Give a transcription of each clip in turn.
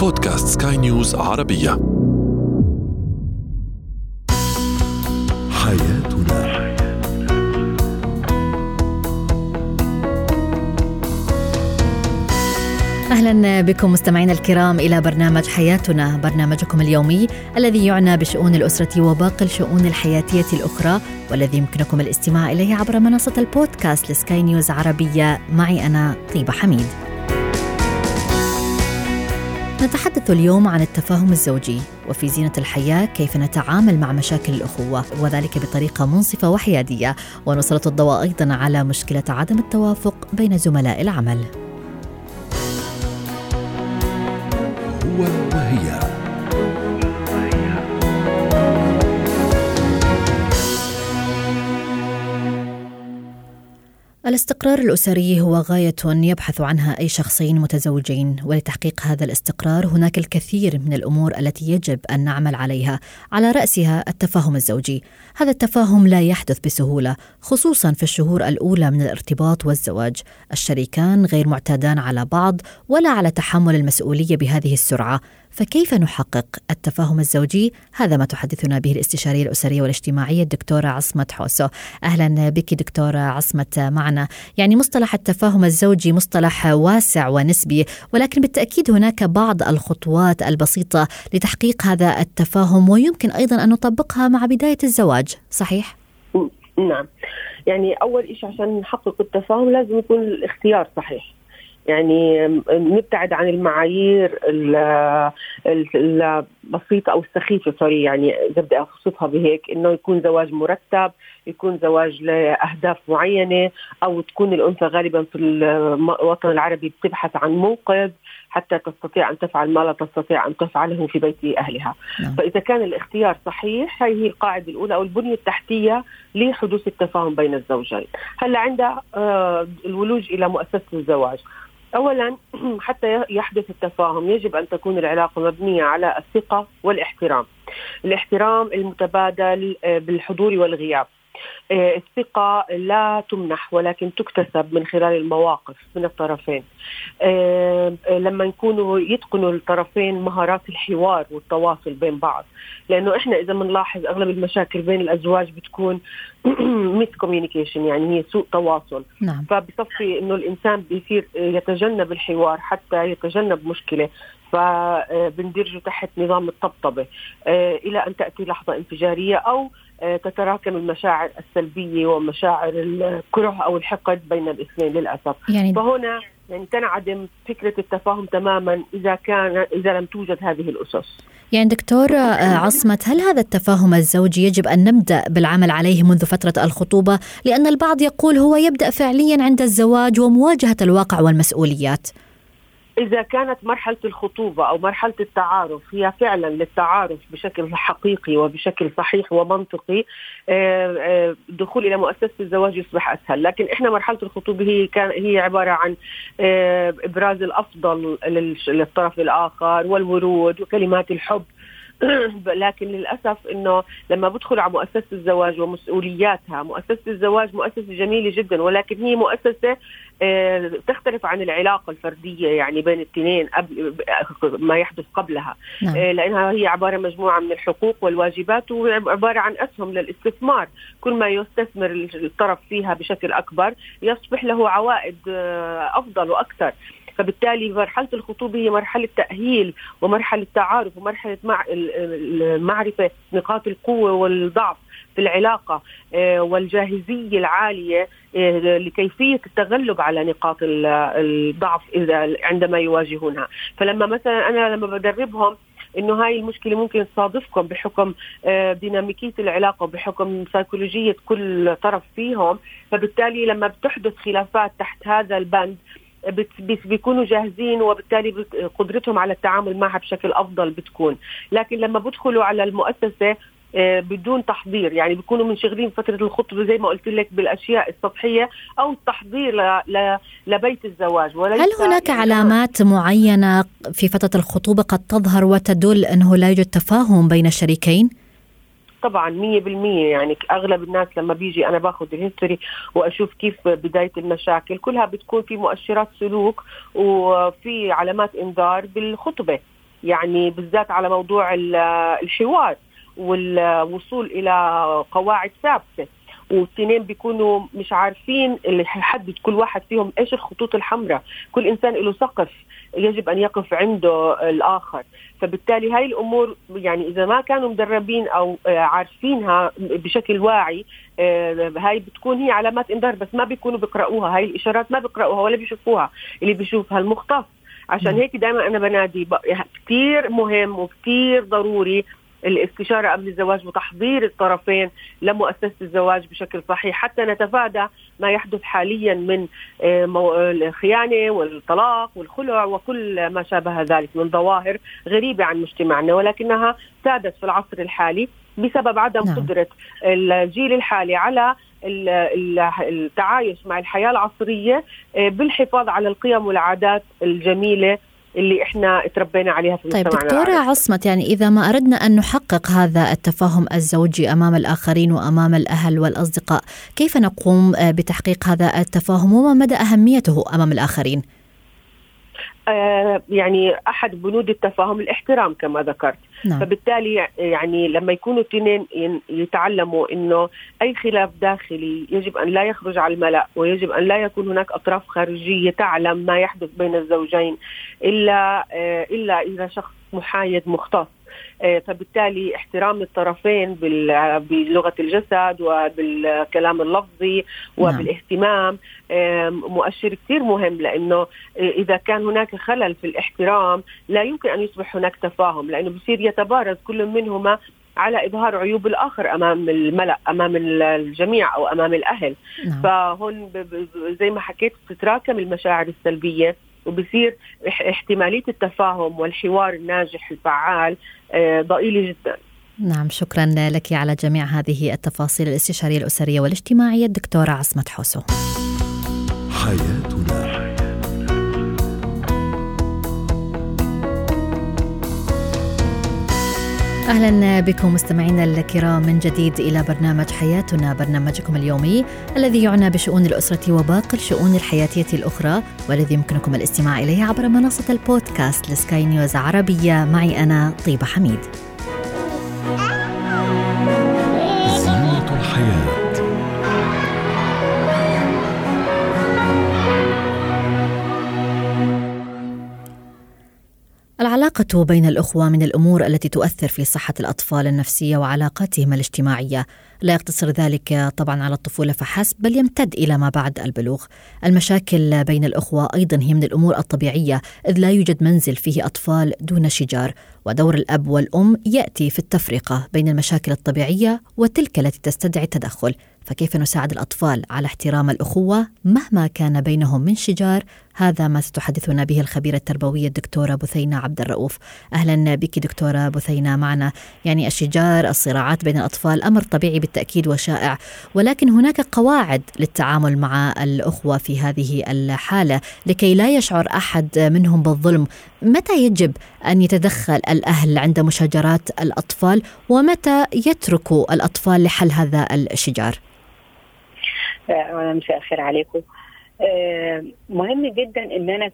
بودكاست سكاي نيوز عربية. حياتنا. أهلا بكم مستمعينا الكرام إلى برنامج حياتنا برنامجكم اليومي الذي يعنى بشؤون الأسرة وباقي الشؤون الحياتية الأخرى والذي يمكنكم الاستماع إليه عبر منصة البودكاست لسكاي نيوز عربية. معي أنا طيبة حميد. نتحدث اليوم عن التفاهم الزوجي وفي زينة الحياة كيف نتعامل مع مشاكل الأخوة وذلك بطريقة منصفة وحيادية. ونسلط الضوء أيضا على مشكلة عدم التوافق بين زملاء العمل. هو وهي. الاستقرار الأسري هو غاية يبحث عنها أي شخصين متزوجين ولتحقيق هذا الاستقرار هناك الكثير من الأمور التي يجب أن نعمل عليها على رأسها التفاهم الزوجي. هذا التفاهم لا يحدث بسهولة خصوصا في الشهور الأولى من الارتباط والزواج. الشريكان غير معتادان على بعض ولا على تحمل المسؤولية بهذه السرعة. فكيف نحقق التفاهم الزوجي؟ هذا ما تحدثنا به الاستشارية الأسرية والاجتماعية الدكتورة عصمة حوسو أهلا بك دكتورة عصمة معنا يعني مصطلح التفاهم الزوجي مصطلح واسع ونسبي ولكن بالتأكيد هناك بعض الخطوات البسيطة لتحقيق هذا التفاهم ويمكن أيضا أن نطبقها مع بداية الزواج صحيح؟ نعم يعني أول شيء عشان نحقق التفاهم لازم يكون الاختيار صحيح يعني نبتعد عن المعايير البسيطة أو السخيفة سوري يعني إذا بدي أوصفها بهيك إنه يكون زواج مرتب يكون زواج لأهداف معينة أو تكون الأنثى غالبا في الوطن العربي بتبحث عن منقذ حتى تستطيع أن تفعل ما لا تستطيع أن تفعله في بيت أهلها. نعم. فإذا كان الاختيار صحيح هذه هي القاعدة الأولى أو البنية التحتية لحدوث التفاهم بين الزوجين. هلأ عند آه، الولوج إلى مؤسسة الزواج. اولا حتى يحدث التفاهم يجب أن تكون العلاقة مبنية على الثقة والاحترام. الاحترام المتبادل آه، بالحضور والغياب. الثقة لا تمنح ولكن تكتسب من خلال المواقف من الطرفين. آه، لما يكونوا يتقنوا الطرفين مهارات الحوار والتواصل بين بعض. لأنه إحنا إذا بنلاحظ أغلب المشاكل بين الأزواج بتكون miscommunication يعني هي سوء تواصل. نعم. فبصفي إنه الإنسان بيصير يتجنب الحوار حتى يتجنب مشكلة. فبندرجه تحت نظام الطبطبة. إلى أن تأتي لحظة انفجارية أو آه، تتراكم المشاعر السلبية ومشاعر الكره أو الحقد بين الاثنين للأسف. يعني فهنا يعني تنعدم فكرة التفاهم تماما إذا كان إذا لم توجد هذه الأسس. يعني دكتور آه، عصمت هل هذا التفاهم الزوجي يجب أن نبدأ بالعمل عليه منذ فترة الخطوبة؟ لأن البعض يقول هو يبدأ فعليا عند الزواج ومواجهة الواقع والمسؤوليات. إذا كانت مرحلة الخطوبة أو مرحلة التعارف هي فعلا للتعارف بشكل حقيقي وبشكل صحيح ومنطقي الدخول آه، إلى مؤسسة الزواج يصبح أسهل. لكن إحنا مرحلة الخطوبة هي كان هي عبارة عن آه، إبراز الأفضل للطرف الآخر والورود وكلمات الحب لكن للأسف إنه لما بدخل على مؤسسة الزواج ومسؤولياتها، مؤسسة الزواج مؤسسة جميلة جدا ولكن هي مؤسسة آه، تختلف عن العلاقة الفردية يعني بين الاثنين قبل ما يحدث قبلها نعم. آه، لأنها هي عبارة مجموعة من الحقوق والواجبات وعباره عن أسهم للاستثمار، كل ما يستثمر الطرف فيها بشكل أكبر يصبح له عوائد آه، أفضل وأكثر. فبالتالي مرحلة الخطوبة هي مرحلة تأهيل ومرحلة تعارف ومرحلة مع معرفة نقاط القوة والضعف في العلاقة آه، والجاهزية العالية آه، لكيفية التغلب على نقاط الضعف إذا عندما يواجهونها. فلما مثلا أنا لما بدربهم إنه هاي المشكلة ممكن تصادفكم بحكم آه، ديناميكية العلاقة وبحكم سيكولوجيه كل طرف فيهم فبالتالي لما بتحدث خلافات تحت هذا البند بيكونوا جاهزين وبالتالي قدرتهم على التعامل معها بشكل أفضل بتكون لكن لما بدخلوا على المؤسسة آه، بدون تحضير يعني بيكونوا منشغلين فترة الخطبة زي ما قلت لك بالأشياء السطحية أو التحضير ل... ل... لبيت الزواج هل هناك يعني علامات معينة في فترة الخطوبة قد تظهر وتدل أنه لا يوجد تفاهم بين الشريكين؟ طبعا مية بالمية يعني أغلب الناس لما بيجي أنا باخذ الهيستوري وأشوف كيف بداية المشاكل كلها بتكون في مؤشرات سلوك وفي علامات إنذار بالخطبة يعني بالذات على موضوع الحوار والوصول إلى قواعد ثابتة. والتنين بيكونوا مش عارفين اللي حيحدد كل واحد فيهم إيش الخطوط الحمراء. كل إنسان له سقف يجب أن يقف عنده الآخر. فبالتالي هاي الأمور يعني إذا ما كانوا مدربين أو آه، عارفينها بشكل واعي آه، هاي بتكون هي علامات إنذار بس ما بيكونوا بيقراوها هاي الإشارات ما بيقراوها ولا بيشوفوها اللي بيشوفها المختص عشان هيك دائما أنا بنادي كثير مهم وكثير ضروري الاستشارة قبل الزواج وتحضير الطرفين لمؤسسة الزواج بشكل صحيح حتى نتفادى ما يحدث حاليا من آه، الخيانة والطلاق والخلع وكل ما شابه ذلك من ظواهر غريبة عن مجتمعنا ولكنها سادت في العصر الحالي بسبب عدم نعم. قدرة الجيل الحالي على التعايش مع الحياة العصرية آه، بالحفاظ على القيم والعادات الجميلة اللي إحنا تربينا عليها في طيب دكتورة عصمت يعني إذا ما أردنا أن نحقق هذا التفاهم الزوجي أمام الآخرين وأمام الأهل والأصدقاء كيف نقوم بتحقيق هذا التفاهم وما مدى أهميته أمام الآخرين؟ آه يعني أحد بنود التفاهم الإحترام كما ذكرت نعم. فبالتالي يعني لما يكونوا اثنين يتعلموا إنه أي خلاف داخلي يجب أن لا يخرج على الملأ ويجب أن لا يكون هناك أطراف خارجية تعلم ما يحدث بين الزوجين إلا آه، إلا إذا شخص محايد مختص فبالتالي احترام الطرفين بلغة الجسد وبالكلام اللفظي نعم. وبالاهتمام مؤشر كثير مهم لأنه إذا كان هناك خلل في الاحترام لا يمكن أن يصبح هناك تفاهم لأنه بصير يتبارز كل منهما على إظهار عيوب الآخر أمام الملأ أمام الجميع أو أمام الأهل نعم. فهون زي ما حكيت بتتراكم المشاعر السلبية وبصير احتمالية التفاهم والحوار الناجح الفعال آه، ضئيلة جدا. نعم شكرا لك على جميع هذه التفاصيل الاستشارية الأسرية والاجتماعية الدكتورة عصمت حوسو. حياتنا أهلا بكم مستمعينا الكرام من جديد إلى برنامج حياتنا برنامجكم اليومي الذي يعنى بشؤون الأسرة وباقي الشؤون الحياتية الأخرى والذي يمكنكم الاستماع إليه عبر منصة البودكاست لسكاي نيوز عربية معي أنا طيبة حميد. زينة الحياة العلاقة بين الأخوة من الأمور التي تؤثر في صحة الأطفال النفسية وعلاقاتهم الاجتماعية، لا يقتصر ذلك طبعا على الطفولة فحسب بل يمتد إلى ما بعد البلوغ. المشاكل بين الأخوة أيضا هي من الأمور الطبيعية إذ لا يوجد منزل فيه أطفال دون شجار، ودور الأب والأم يأتي في التفرقة بين المشاكل الطبيعية وتلك التي تستدعي التدخل. فكيف نساعد الأطفال على احترام الأخوة مهما كان بينهم من شجار؟ هذا ما ستحدثنا به الخبيرة التربوية الدكتورة بثينة عبد الرؤوف أهلا بك دكتورة بثينة معنا. يعني الشجار الصراعات بين الأطفال أمر طبيعي بالتأكيد وشائع. ولكن هناك قواعد للتعامل مع الأخوة في هذه الحالة لكي لا يشعر أحد منهم بالظلم. متى يجب أن يتدخل الأهل عند مشاجرات الأطفال؟ ومتى يتركوا الأطفال لحل هذا الشجار؟ اولا مساء الخير عليكم. آه، مهم جدا إن أنا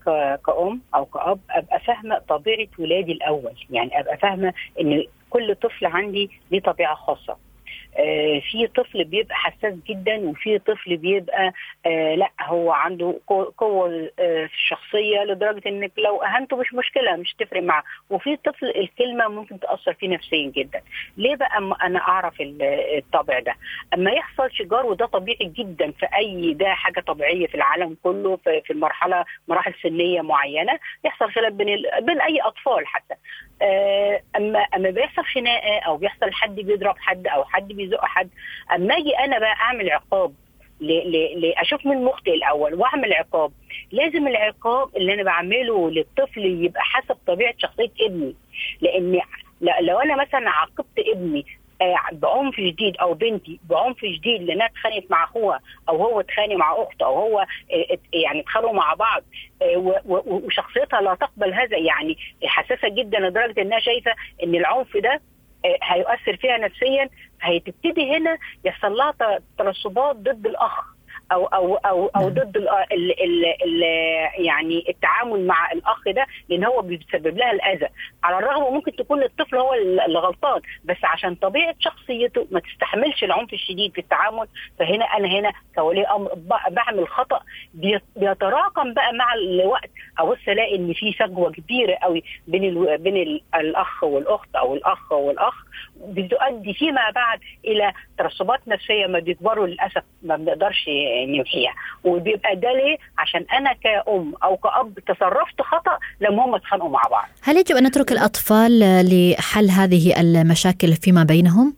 كأم أو كأب أبقى فاهمة طبيعة ولادي الأول. يعني أبقى فاهمة إن كل طفل عندي ليه طبيعة خاصة. آه، في طفل بيبقى حساس جدا وفي طفل بيبقى آه، لا هو عنده قوة آه، في الشخصيه لدرجة إنك لو أهنته مش مشكلة مش تفرق معه وفي طفل الكلمة ممكن تأثر فيه نفسيا جدا. ليه بقى أنا أعرف الطبع ده؟ أما يحصل شجار وده طبيعي جدا في أي ده حاجة طبيعية في العالم كله في المرحله مراحل سنية معينة يحصل خلاف بين بين أي أطفال حتى. اما أما بيحصل خناقة أو بيحصل حد بيضرب حد أو حد بي بيزق حد أما أجي أنا بقى أعمل عقاب أشوف من مخطئ الأول وأعمل عقاب. لازم العقاب اللي أنا بعمله للطفل يبقى حسب طبيعة شخصية ابني. لأن لو أنا مثلا عاقبت ابني آه، بعنف شديد أو بنتي بعنف شديد لأنها اتخانقت مع أخوها أو هو اتخانق مع أخته أو هو آه، يعني اتخانقوا مع بعض. آه، وشخصيتها لا تقبل هذا. يعني حساسة جدا لدرجة إنها شايفة إن العنف ده هيؤثر فيها نفسيا هتبتدي هنا يحصل لها ترسبات ضد الأخ. أو أو أو أو ضد ال ال ال ال يعني التعامل مع الأخ ده لأن هو بيسبب لها الأذى. على الرغم ممكن تكون الطفل هو اللي غلطان بس عشان طبيعة شخصيته ما تستحملش العنف الشديد في التعامل فهنا أنا هنا كولي أمر بعمل خطأ. بي- بيتراكم بقى مع الوقت. أبص ألاقي إن في فجوة كبيرة قوي بين ال بين ال الأخ والأخت أو الأخ والأخ بتؤدي فيما بعد إلى ترسبات نفسية ما بيكبروا للأسف ما بنقدرش نمحيها وبيبقى ده ليه؟ عشان أنا كأم أو كأب تصرفت خطأ لما هم اتخانقوا مع بعض. هل يجب أن نترك الأطفال لحل هذه المشاكل فيما بينهم؟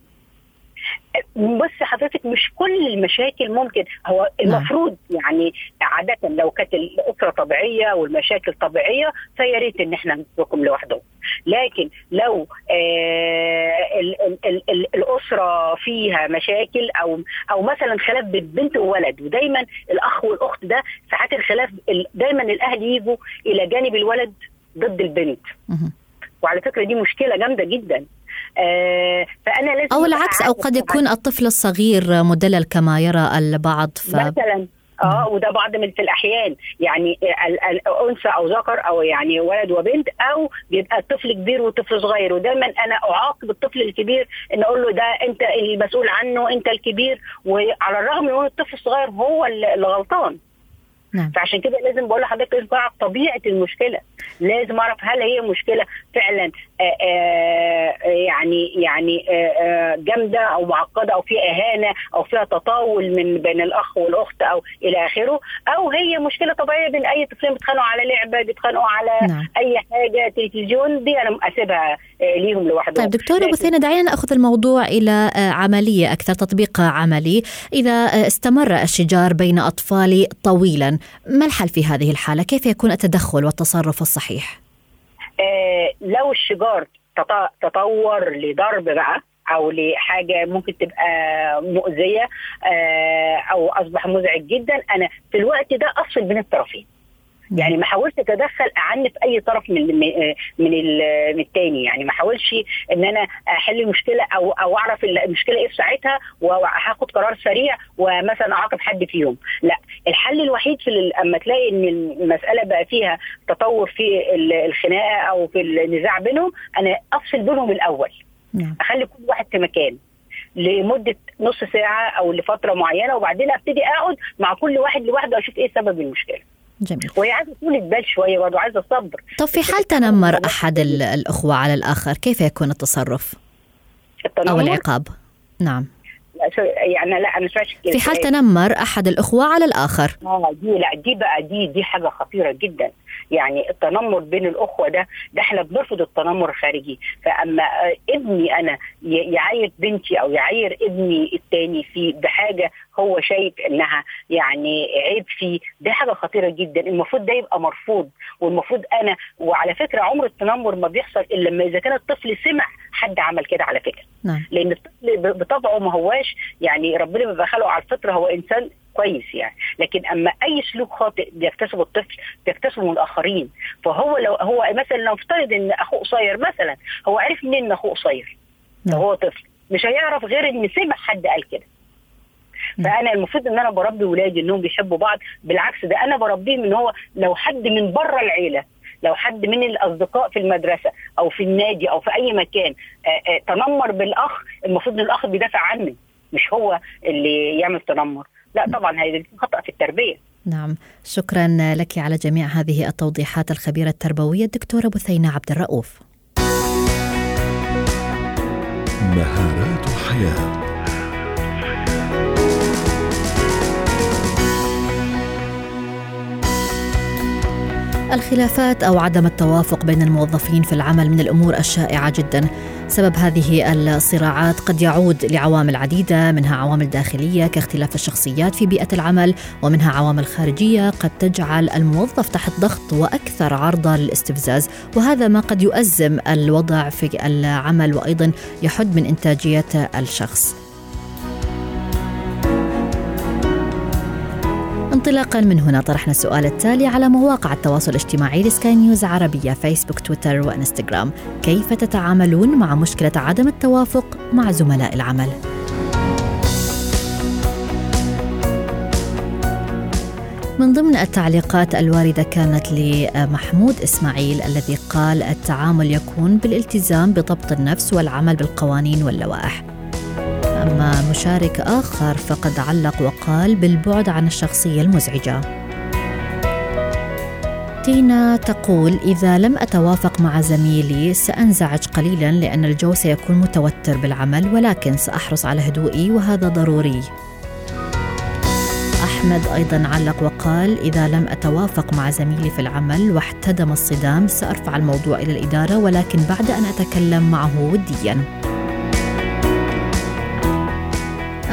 بص حضرتك مش كل المشاكل ممكن هو المفروض يعني عادة لو كانت الأسرة طبيعية والمشاكل طبيعية فيا ريت إن إحنا نتركهم لوحدهم. لكن لو آه ال ال ال ال الأسرة فيها مشاكل أو أو مثلا خلاف بين بنت وولد ودايما الأخ والأخت ده ساعات الخلاف ال- دايما الأهل يجوا إلى جانب الولد ضد البنت. وعلى فكرة دي مشكلة جامدة جدا. آه فأنا لازم أبقى العكس عارفة قد يكون الطفل الصغير مدلل كما يرى البعض ف... مثلا آه وده بعض من في الأحيان. يعني أنثى أو ذكر أو يعني ولد وبنت أو بيبقى الطفل كبير وطفل صغير. ودايما أنا أعاقب الطفل الكبير إن أقول له ده أنت المسؤول عنه أنت الكبير. وعلى الرغم من إن الطفل الصغير هو اللي غلطان نعم. فعشان كده لازم بقول لحضرتك لازم اعرف طبيعة المشكلة. لازم أعرف هل هي مشكلة فعلا يعني يعني آآ جامدة أو معقدة أو فيها إهانة أو فيها تطاول من بين الأخ والأخت أو إلى آخره أو هي مشكلة طبيعية بين أي طفلين بيتخانقوا على لعبة بيتخانقوا على نعم. أي حاجة تلفزيون دي أنا أسيبها آه، ليهم لوحدهم طيب دكتورة لكن- بثينة دعينا نأخذ الموضوع إلى آه، عملية أكثر تطبيق عملي آه، استمر الشجار بين أطفالي طويلا ما الحل في هذه الحالة؟ كيف يكون التدخل والتصرف الصحيح؟ آه لو الشجار تط- تطور لضرب بقى أو لحاجة ممكن تبقى مؤذية آه أو أصبح مزعج جدا أنا في الوقت ده أفصل بين الطرفين. يعني ما حاولش أتدخل أعنف أي طرف من من من, ال- من التاني. يعني ما حاولش إن أنا أحل المشكلة أو أو أعرف المشكلة إيه في ساعتها وهاخد قرار سريع ومثلا أعاقب حد فيهم. لا الحل الوحيد في أما تلاقي إن المسألة بقى فيها تطور في ال- الخناقة أو في النزاع بينهم أنا أفصل بينهم الأول. نعم. أخلي كل واحد في مكان لمدة نص ساعة أو لفترة معينة وبعدين أبتدي أقعد مع كل واحد لوحده أشوف إيه سبب المشكلة. جميل. وهي عايزة طولة بال شوية برضه عايزة صبر. طب في حال تنمر أحد ال- الأخوة على الآخر كيف يكون التصرف؟ التنمر؟ العقاب؟ نعم. يعني لا أنا مش فاهمش في حال تنمر أحد الأخوة على الآخر. آه دي لا دي بقى دي دي حاجة خطيرة جدا. يعني التنمر بين الأخوة ده ده إحنا بنرفض التنمر الخارجي. فأما ابني أنا يعاير بنتي أو يعاير ابني التاني في بحاجة هو شايف إنها يعني عيب فيه ده حاجة خطيرة جدا. المفروض ده يبقى مرفوض. والمفروض أنا وعلى فكرة عمر التنمر ما بيحصل إلا لما إذا كان الطفل سمع حد عمل كده على فكرة. نعم. لأن الطفل بطبعه ما هواش يعني ربنا بيبقى خلقه على الفطرة هو إنسان كويس يعني. لكن أما أي سلوك خاطئ بيكتسبه الطفل بيكتسبه من الآخرين. فهو لو هو مثلا لو افترض إن أخوه قصير مثلا هو عرف منين إن أخوه قصير؟ لو نعم. هو طفل. مش هيعرف غير إن سمع حد قال كده. فأنا المفروض إن أنا بربي ولادي إنهم بيحبوا بعض. بالعكس ده أنا بربيهم إن هو لو حد من بره العيلة لو حد من الأصدقاء في المدرسة أو في النادي أو في أي مكان آه، آه، تنمر بالأخ المفروض إن الأخ بيدافع عنه. مش هو اللي يعمل تنمر. لا طبعا هي خطا في التربية. نعم. شكرا لك على جميع هذه التوضيحات الخبيرة التربوية الدكتورة بثينة عبد الرؤوف. مهارات حياه الخلافات أو عدم التوافق بين الموظفين في العمل من الأمور الشائعة جدا. سبب هذه الصراعات قد يعود لعوامل عديدة منها عوامل داخلية كاختلاف الشخصيات في بيئة العمل ومنها عوامل خارجية قد تجعل الموظف تحت ضغط وأكثر عرضة للاستفزاز وهذا ما قد يؤزم الوضع في العمل وأيضا يحد من إنتاجية الشخص. انطلاقا من هنا طرحنا السؤال التالي على مواقع التواصل الاجتماعي لسكاي نيوز عربية فيسبوك تويتر وإنستغرام. كيف تتعاملون مع مشكلة عدم التوافق مع زملاء العمل؟ من ضمن التعليقات الواردة كانت لمحمود إسماعيل الذي قال التعامل يكون بالالتزام بضبط النفس والعمل بالقوانين واللوائح. أما مشارك آخر فقد علق وقال بالبعد عن الشخصية المزعجة. تينا تقول إذا لم أتوافق مع زميلي سأنزعج قليلا لأن الجو سيكون متوتر بالعمل ولكن سأحرص على هدوئي وهذا ضروري. أحمد أيضا علق وقال إذا لم أتوافق مع زميلي في العمل واحتدم الصدام سأرفع الموضوع إلى الإدارة ولكن بعد أن أتكلم معه وديا.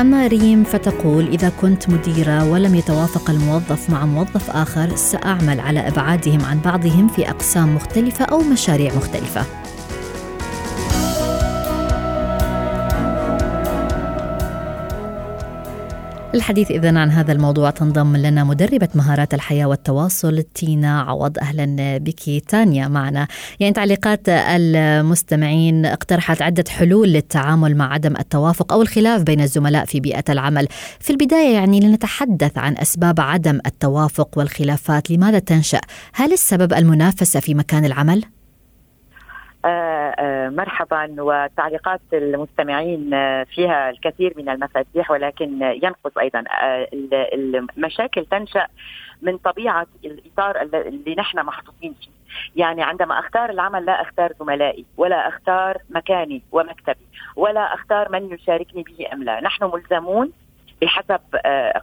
أما ريم فتقول إذا كنت مديرة ولم يتوافق الموظف مع موظف آخر سأعمل على إبعادهم عن بعضهم في أقسام مختلفة أو مشاريع مختلفة. الحديث إذا عن هذا الموضوع تنضم لنا مدربة مهارات الحياة والتواصل تينا عوض. أهلا بك تانيا معنا. يعني تعليقات المستمعين اقترحت عدة حلول للتعامل مع عدم التوافق أو الخلاف بين الزملاء في بيئة العمل. في البداية يعني لنتحدث عن أسباب عدم التوافق والخلافات لماذا تنشأ؟ هل السبب المنافسة في مكان العمل؟ آه، آه، مرحبا وتعليقات المستمعين آه، فيها الكثير من المفاتيح ولكن ينقص أيضا. المشاكل تنشأ من طبيعة الإطار اللي نحن محطوطين فيه. يعني عندما أختار العمل لا أختار زملائي ولا أختار مكاني ومكتبي ولا أختار من يشاركني به أم لا. نحن ملزمون بحسب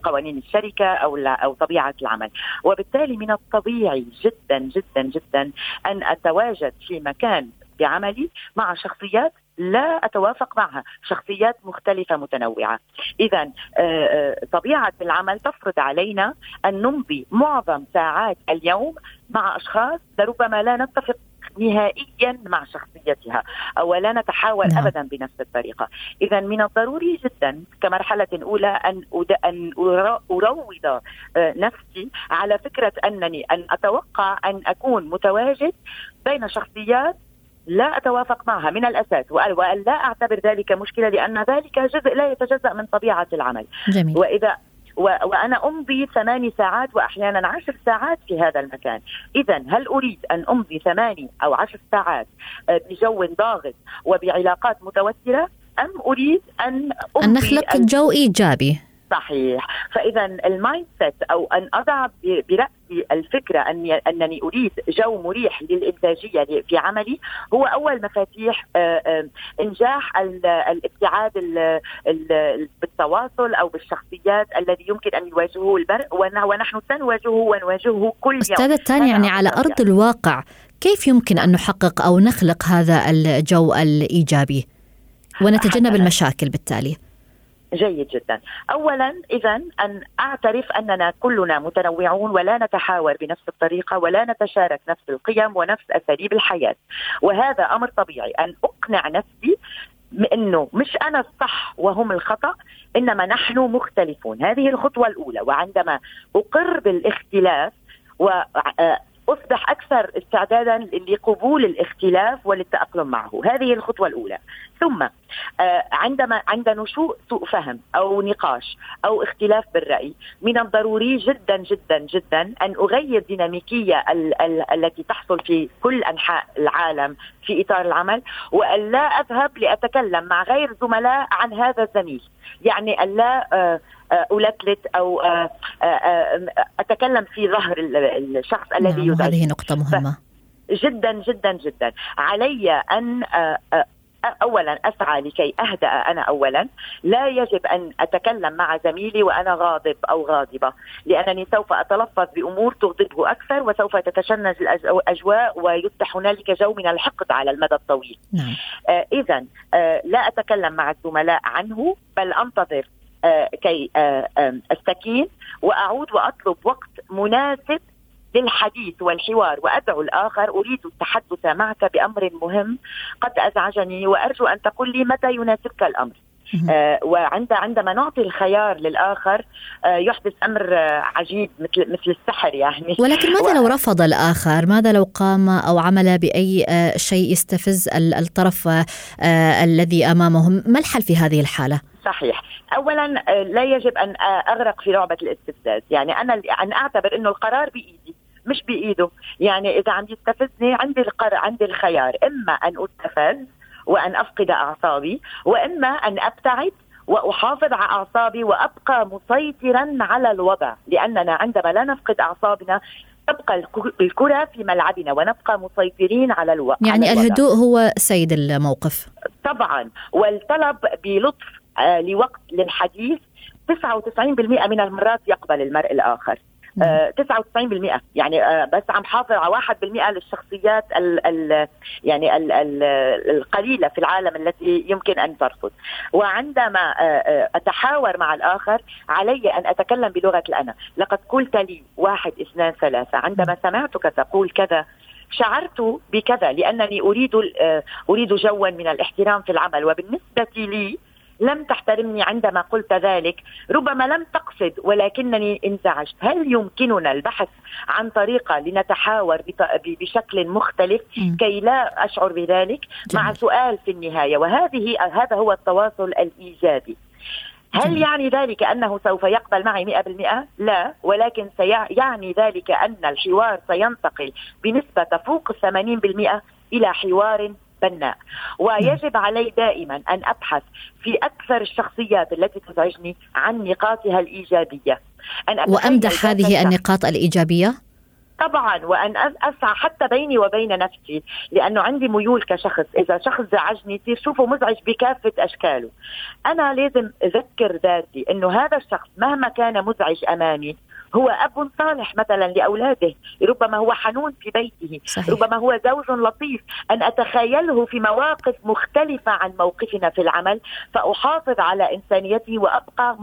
قوانين الشركة أو أو طبيعة العمل، وبالتالي من الطبيعي جدا جدا جدا أن أتواجد في مكان بعملي مع شخصيات لا أتوافق معها، شخصيات مختلفة متنوعة. إذا آه، آه، طبيعة العمل تفرض علينا أن نمضي معظم ساعات اليوم مع أشخاص لربما لا نتفق نهائيا مع شخصيتها أو لا نتحاور نعم. ابدا بنفس الطريقة إذا من الضروري جدا كمرحلة أولى أن أن أروض آه، نفسي على فكرة أنني أن أتوقع أن أكون متواجد بين شخصيات لا أتوافق معها من الأساس وان لا أعتبر ذلك مشكلة لأن ذلك جزء لا يتجزأ من طبيعة العمل. جميل. واذا وأنا أمضي ثماني ساعات وأحيانا عشر ساعات في هذا المكان. إذا هل أريد أن أمضي ثماني أو عشر ساعات آه، بجو ضاغط وبعلاقات متوترة؟ أم أريد أن أمضي أن نخلق جو إيجابي. صحيح. فإذا ال mindset أو أن أضع برأسي الفكرة اني أنني أريد جو مريح للإنتاجية في عملي هو أول مفاتيح آه، آه، إنجاح الابتعاد بالتواصل أو بالشخصيات الذي يمكن أن يواجهه المرء ونحن سنواجهه ونواجهه كل يوم. أستاذ الثاني يعني على أرض الواقع كيف يمكن أن نحقق أو نخلق هذا الجو الإيجابي؟ ونتجنب المشاكل بالتالي. جيد جدا. اولا اذا أن أعترف أننا كلنا متنوعون ولا نتحاور بنفس الطريقة ولا نتشارك نفس القيم ونفس أساليب الحياة. وهذا أمر طبيعي. أن أقنع نفسي إنه مش أنا الصح وهم الخطأ إنما نحن مختلفون. هذه الخطوة الأولى. وعندما أقر بالإختلاف و أصبح أكثر استعدادا لقبول الاختلاف وللتاقلم معه، هذه الخطوة الأولى. ثم آه، عندما عند نشوء سوء فهم أو نقاش أو اختلاف بالرأي، من الضروري جدا جدا جدا أن أغير ديناميكية ال- ال- التي تحصل في كل أنحاء العالم في إطار العمل وأن لا أذهب لأتكلم مع غير زملاء عن هذا الزميل، يعني أن لا آه ألتلت أو آه، آه، آه، أتكلم في ظهر الشخص الذي نعم يزعج هذه نقطة مهمة. جدا جدا جدا. علي أن اولا أسعى لكي أهدأ أنا اولا. لا يجب أن أتكلم مع زميلي وأنا غاضب أو غاضبة لأنني سوف أتلفظ بأمور تغضبه أكثر وسوف تتشنج الأجواء ويصبح هنالك جو من الحقد على المدى الطويل. نعم. آه اذا آه لا أتكلم مع الزملاء عنه بل أنتظر آه، كي آه، أستكين وأعود وأطلب وقت مناسب للحديث والحوار وأدعو الآخر أريد التحدث معك بأمر مهم قد أزعجني وأرجو أن تقول لي متى يناسبك الأمر آه وعند عندما نعطي الخيار للآخر آه يحدث أمر آه عجيب مثل مثل السحر يعني ولكن ماذا لو رفض الآخر؟ ماذا لو قام أو عمل بأي آه شيء يستفز الطرف آه الذي امامه؟ ما الحل في هذه الحالة؟ صحيح. اولا آه، لا يجب أن آه، أغرق في لعبة الاستفزاز. يعني أنا ان أعتبر إنه القرار بإيدي مش بإيده. يعني إذا عم يستفزني عندي القرار عندي الخيار. إما أن أستفز وأن أفقد أعصابي وإما أن أبتعد وأحافظ على أعصابي وأبقى مسيطرا على الوضع. لأننا عندما لا نفقد أعصابنا تبقى الكرة في ملعبنا ونبقى مسيطرين على الوضع يعني على الهدوء هو سيد الموقف. طبعا. والطلب بلطف لوقت للحديث. 99% من المرات يقبل المرء الآخر. 99% آه، يعني آه، بس عم حافظ على 1% للشخصيات ال ال يعني ال ال القليلة في العالم التي يمكن أن ترفض. وعندما آه، أتحاور مع الآخر علي أن أتكلم بلغة الأنا. لقد قلت لي واحد اثنان ثلاثة. عندما سمعتك تقول كذا شعرت بكذا لأنني أريد أريد جوا من الاحترام في العمل. وبالنسبة لي لم تحترمني عندما قلت ذلك ربما لم تقصد ولكنني انزعجت. هل يمكننا البحث عن طريقة لنتحاور بشكل مختلف كي لا أشعر بذلك؟ مع سؤال في النهاية وهذه هذا هو التواصل الإيجابي. هل يعني ذلك أنه سوف يقبل معي 100%؟ لا ولكن سيعني ذلك أن الحوار سينتقل بنسبة تفوق 80% إلى حوار بناء ويجب علي دائما أن أبحث في أكثر الشخصيات التي تزعجني عن نقاطها الإيجابية. أن وأمدح هذه النقاط الإيجابية؟ طبعا وأن أسعى حتى بيني وبين نفسي لأنه عندي ميول كشخص. إذا شخص زعجني يصير شوفه مزعج بكافة أشكاله. أنا لازم أذكر ذاتي إنه هذا الشخص مهما كان مزعج أمامي هو أب صالح مثلا لأولاده ربما هو حنون في بيته صحيح. ربما هو زوج لطيف. أن أتخيله في مواقف مختلفة عن موقفنا في العمل فأحافظ على إنسانيته وأبقى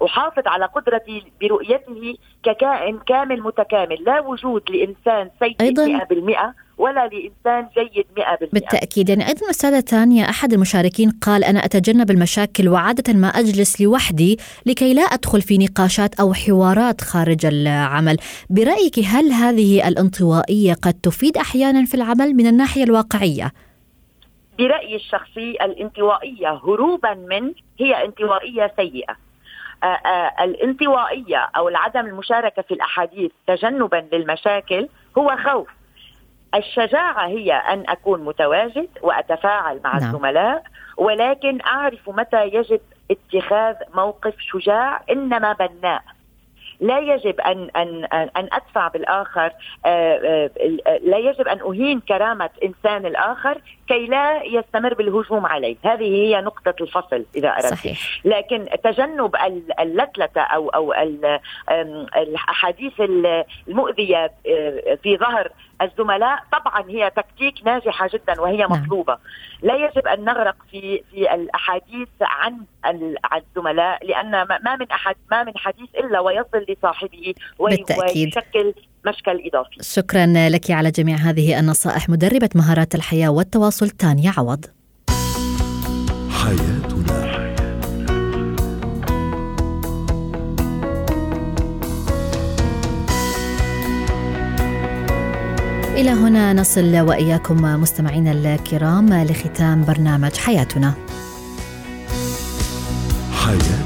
وأحافظ على قدرتي برؤيته ككائن كامل متكامل. لا وجود لإنسان سيء أيضا 100% ولا لإنسان جيد 100% بالتأكيد. يعني أيضا أستاذة تانيا أحد المشاركين قال أنا أتجنب المشاكل وعادة ما أجلس لوحدي لكي لا أدخل في نقاشات أو حوارات خارج العمل. برأيك هل هذه الانطوائية قد تفيد أحيانا في العمل من الناحية الواقعية؟ برأيي الشخصي الانطوائية هروبا من هي انطوائية سيئة. آآ آآ الانطوائية أو العدم المشاركة في الأحاديث تجنبا للمشاكل هو خوف. الشجاعة هي أن أكون متواجد وأتفاعل مع نعم. الزملاء ولكن أعرف متى يجب اتخاذ موقف شجاع إنما بناء لا يجب ان ان ان أدفع بالآخر آه، آه، لا يجب أن أهين كرامة إنسان الآخر كي لا يستمر بالهجوم عليه هذه هي نقطة الفصل إذا أردت صحيح. لكن تجنب اللتلة أو أو الأحاديث المؤذية آه، في ظهر الزملاء طبعا هي تكتيك ناجحة جدا وهي نعم. مطلوبة لا يجب أن نغرق في في الأحاديث عن الزملاء لأن ما من أحد ما من حديث إلا ويصل لصاحبه ويشكل مشكل إضافي. شكرا لك على جميع هذه النصائح مدربة مهارات الحياة والتواصل تانيا عوض. حياتنا. إلى هنا نصل وإياكم مستمعينا الكرام لختام برنامج حياتنا. حياتنا